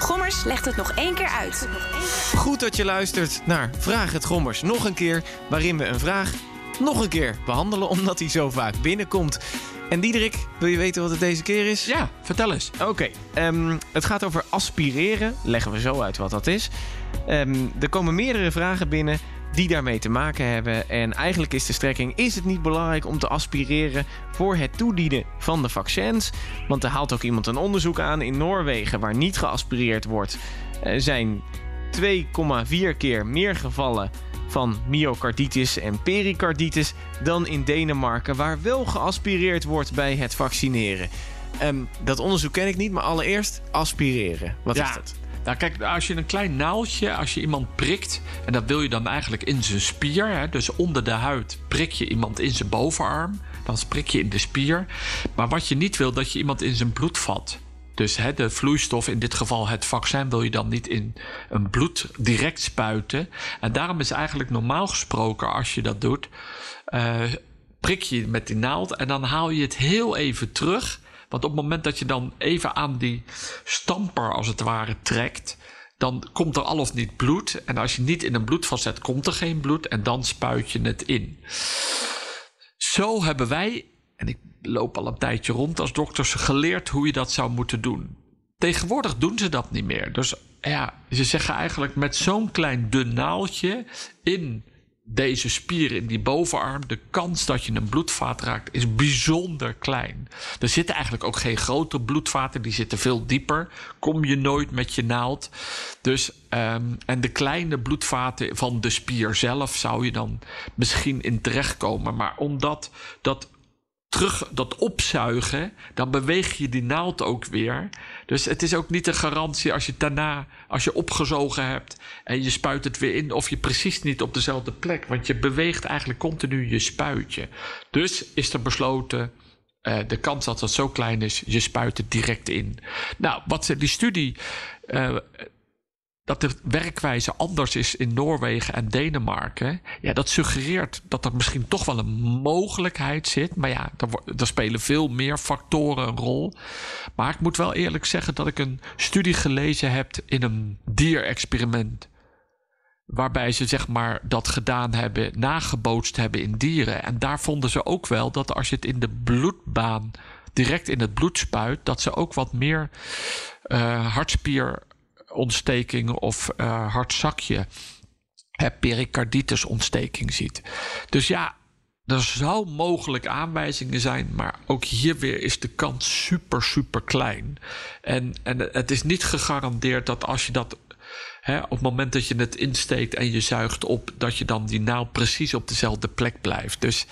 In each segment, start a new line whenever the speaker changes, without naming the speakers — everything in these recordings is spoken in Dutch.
Gommers legt het nog één keer uit.
Goed dat je luistert naar Vraag het Gommers nog een keer... waarin we een vraag nog een keer behandelen omdat hij zo vaak binnenkomt. En Diederik, wil je weten wat het deze keer is?
Ja, vertel eens.
Oké, ehm, het gaat over aspireren. Leggen we zo uit wat dat is. Ehm, er komen meerdere vragen binnen die daarmee te maken hebben. En eigenlijk is de strekking: is het niet belangrijk om te aspireren voor het toedienen van de vaccins? Want er haalt ook iemand een onderzoek aan in Noorwegen waar niet geaspireerd wordt. Zijn 2,4 keer meer gevallen van myocarditis en pericarditis dan in Denemarken, waar wel geaspireerd wordt bij het vaccineren. Ehm, dat onderzoek ken ik niet, maar allereerst aspireren. Wat
Ja.
is dat?
Nou, kijk, als je een klein naaldje, als je iemand prikt, en dat wil je dan eigenlijk in zijn spier, hè, dus onder de huid prik je iemand in zijn bovenarm, dan prik je in de spier. Maar wat je niet wil, dat je iemand in zijn bloed vat. Dus hè, de vloeistof, in dit geval het vaccin, wil je dan niet in een bloed direct spuiten. En daarom is eigenlijk normaal gesproken, als je dat doet, eh, prik je met die naald en dan haal je het heel even terug. Want op het moment dat je dan even aan die stamper als het ware trekt, dan komt er al of niet bloed. En als je niet in een bloedvat zet, komt er geen bloed en dan spuit je het in. Zo hebben wij, en ik loop al een tijdje rond als dokters, geleerd hoe je dat zou moeten doen. Tegenwoordig doen ze dat niet meer. Dus ja, ze zeggen eigenlijk met zo'n klein dun naaldje in deze spier in die bovenarm, de kans dat je een bloedvaat raakt is bijzonder klein. Er zitten eigenlijk ook geen grote bloedvaten, die zitten veel dieper. Kom je nooit met je naald. Dus, ehm, en de kleine bloedvaten van de spier zelf zou je dan misschien in terechtkomen. Maar omdat dat terug dat opzuigen, dan beweeg je die naald ook weer. Dus het is ook niet een garantie als je daarna, als je opgezogen hebt en je spuit het weer in, of je precies niet op dezelfde plek. Want je beweegt eigenlijk continu je spuitje. Dus is er besloten. eh, de kans dat dat zo klein is, je spuit het direct in. Nou, wat ze- die studie. eh, dat de werkwijze anders is in Noorwegen en Denemarken. Ja, dat suggereert dat er misschien toch wel een mogelijkheid zit. Maar ja, er spelen veel meer factoren een rol. Maar ik moet wel eerlijk zeggen dat ik een studie gelezen heb in een dierexperiment. Waarbij ze zeg maar dat gedaan hebben, nagebootst hebben in dieren. En daar vonden ze ook wel dat als je het in de bloedbaan direct in het bloed spuit, dat ze ook wat meer eh hartspierontsteking of eh hartzakje, hè, pericarditusontsteking ziet. Dus ja, er zou mogelijk aanwijzingen zijn, maar ook hier weer is de kans super, super klein. En, en het is niet gegarandeerd dat als je dat op het moment dat je het insteekt en je zuigt op, dat je dan die naald precies op dezelfde plek blijft. Dus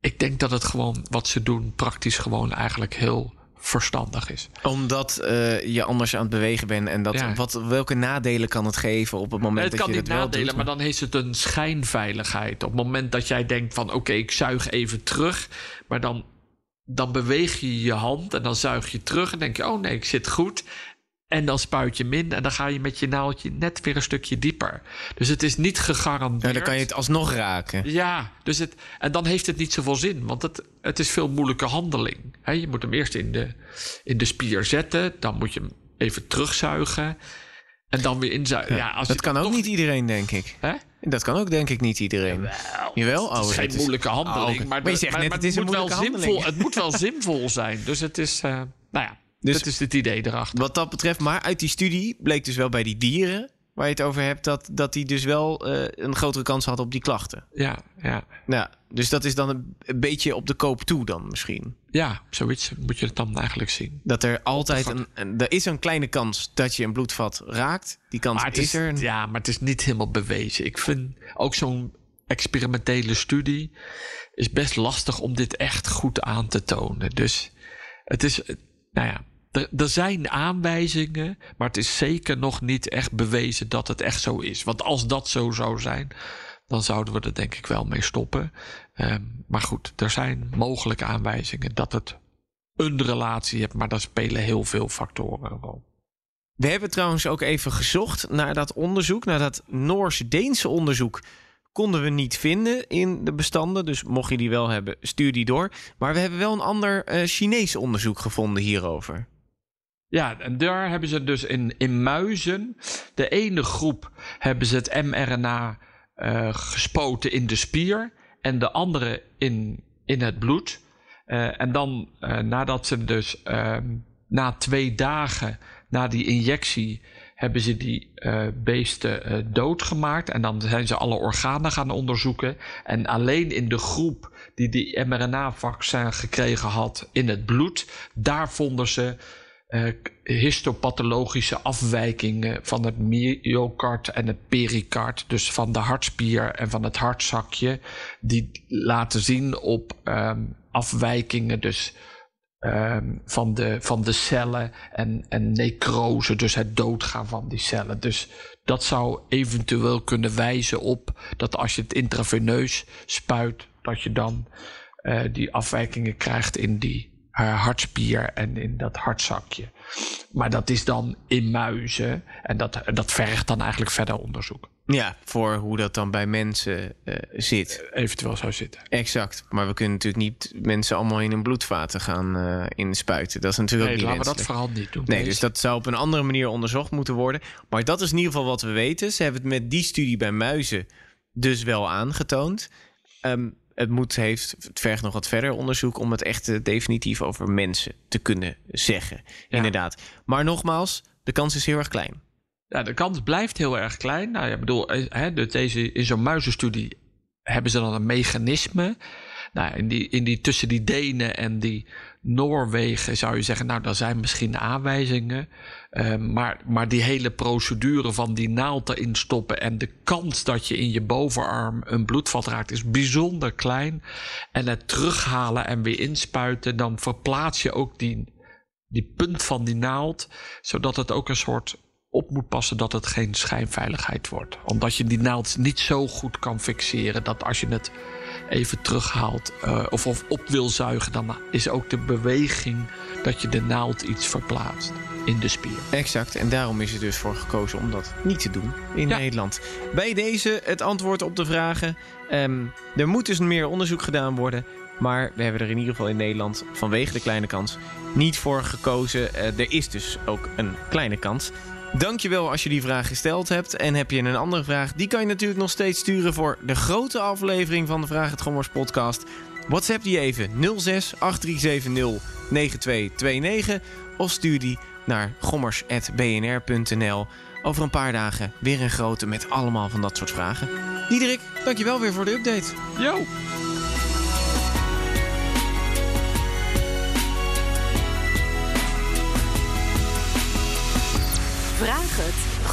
ik denk dat het gewoon wat ze doen, praktisch gewoon eigenlijk heel verstandig is.
Omdat eh, je anders aan het bewegen bent en dat,
Ja.
wat, welke nadelen kan het geven op het moment
het
dat
kan
je het wel
nadelen,
doet?
maar dan heeft het een schijnveiligheid. Op het moment dat jij denkt van oké, ik zuig even terug, maar dan, dan beweeg je je hand en dan zuig je terug en denk je oh nee, ik zit goed. En dan spuit je min en dan ga je met je naaldje net weer een stukje dieper. Dus het is niet gegarandeerd.
Ja, dan kan je het alsnog raken.
Ja, dus het, en dan heeft het niet zoveel zin, want het, het is veel moeilijke handeling. Je moet hem eerst in de, in de spier zetten, dan moet je hem even terugzuigen en dan weer inzuigen. Ja, als
dat kan ook niet iedereen, denk ik. Dat kan ook denk ik niet iedereen. Jawel?
Het
Oh,
is geen
het
moeilijke handeling,
Oh, oké.
maar,
Maar je zegt net, het is een
moet wel zinvol,
handeling.
Het moet wel zinvol zijn, dus het is, eh, nou ja,
Dus-
dat is het idee erachter.
Wat dat betreft, maar uit die studie bleek dus wel bij die dieren waar je het over hebt, dat, dat die dus wel eh, een grotere kans hadden op die klachten.
Ja, ja,
Nou, dus dat is dan een, een beetje op de koop toe dan misschien.
ja, zoiets moet je het dan eigenlijk zien.
Dat er altijd een, een... Er is een kleine kans dat je een bloedvat raakt. Die kans
Maar
is,
is,
er.
ja, maar het is niet helemaal bewezen. Ik vind ook zo'n experimentele studie is best lastig om dit echt goed aan te tonen. Dus het is, nou ja, er, er zijn aanwijzingen, maar het is zeker nog niet echt bewezen dat het echt zo is. Want als dat zo zou zijn, dan zouden we er denk ik wel mee stoppen. Ehm, maar goed, er zijn mogelijke aanwijzingen dat het een relatie heeft, maar daar spelen heel veel factoren een rol.
We hebben trouwens ook even gezocht naar dat onderzoek, naar dat Noors-Deense onderzoek. Konden we niet vinden in de bestanden. Dus mocht je die wel hebben, stuur die door. Maar we hebben wel een ander uh, Chinees onderzoek gevonden hierover.
Ja, en daar hebben ze dus in, in muizen. De ene groep hebben ze het mRNA uh, gespoten in de spier. En de andere in, in het bloed. Uh, en dan uh, nadat ze dus na twee dagen na die injectie hebben ze die beesten uh, doodgemaakt. En dan zijn ze alle organen gaan onderzoeken. En alleen in de groep die die mRNA-vaccin gekregen had in het bloed, daar vonden ze uh, histopathologische afwijkingen van het myocard en het pericard. Dus van de hartspier en van het hartzakje. Die laten zien op um, afwijkingen. Dus Um, van, de, van de cellen en, en necrose, dus het doodgaan van die cellen. Dus dat zou eventueel kunnen wijzen op dat als je het intraveneus spuit, dat je dan uh, die afwijkingen krijgt in die hartspier en in dat hartzakje. Maar dat is dan in muizen en dat, dat vergt dan eigenlijk verder onderzoek.
Ja, voor hoe dat dan bij mensen uh, zit.
Eventueel zou zitten.
Exact. Maar we kunnen natuurlijk niet mensen allemaal in een bloedvaten gaan uh, inspuiten. Dat is natuurlijk
nee,
ook niet
laten we dat vooral niet doen.
Nee, dus dat zou op een andere manier onderzocht moeten worden. Maar dat is in ieder geval wat we weten. Ze hebben het met die studie bij muizen dus wel aangetoond. Um, het, moet, heeft, het vergt nog wat verder onderzoek om het echt definitief over mensen te kunnen zeggen. Ja. Inderdaad. Maar nogmaals, de kans is heel erg klein.
Ja, de kans blijft heel erg klein. Nou, ja, bedoel, hè, deze, in zo'n muizenstudie hebben ze dan een mechanisme. Nou, in die, in die, tussen die Denen en die Noorwegen zou je zeggen, nou, daar zijn misschien aanwijzingen. Uh, maar, maar die hele procedure van die naald erin stoppen en de kans dat je in je bovenarm een bloedvat raakt is bijzonder klein. En het terughalen en weer inspuiten, dan verplaats je ook die, die punt van die naald, zodat het ook een soort op moet passen dat het geen schijnveiligheid wordt. Omdat je die naald niet zo goed kan fixeren dat als je het even terughaalt uh, of, of op wil zuigen, dan is ook de beweging dat je de naald iets verplaatst in de spier.
Exact, en daarom is er dus voor gekozen om dat niet te doen in ja. Nederland. Bij deze het antwoord op de vragen. Um, er moet dus meer onderzoek gedaan worden. Maar we hebben er in ieder geval in Nederland vanwege de kleine kans niet voor gekozen. Uh, er is dus ook een kleine kans. Dankjewel als je die vraag gesteld hebt. En heb je een andere vraag, die kan je natuurlijk nog steeds sturen voor de grote aflevering van de Vraag het Gommers podcast. WhatsApp die even 06 8370 9229 of stuur die naar gommers.bnr.nl. Over een paar dagen weer een grote met allemaal van dat soort vragen. Diederik, dankjewel weer voor de update.
Yo!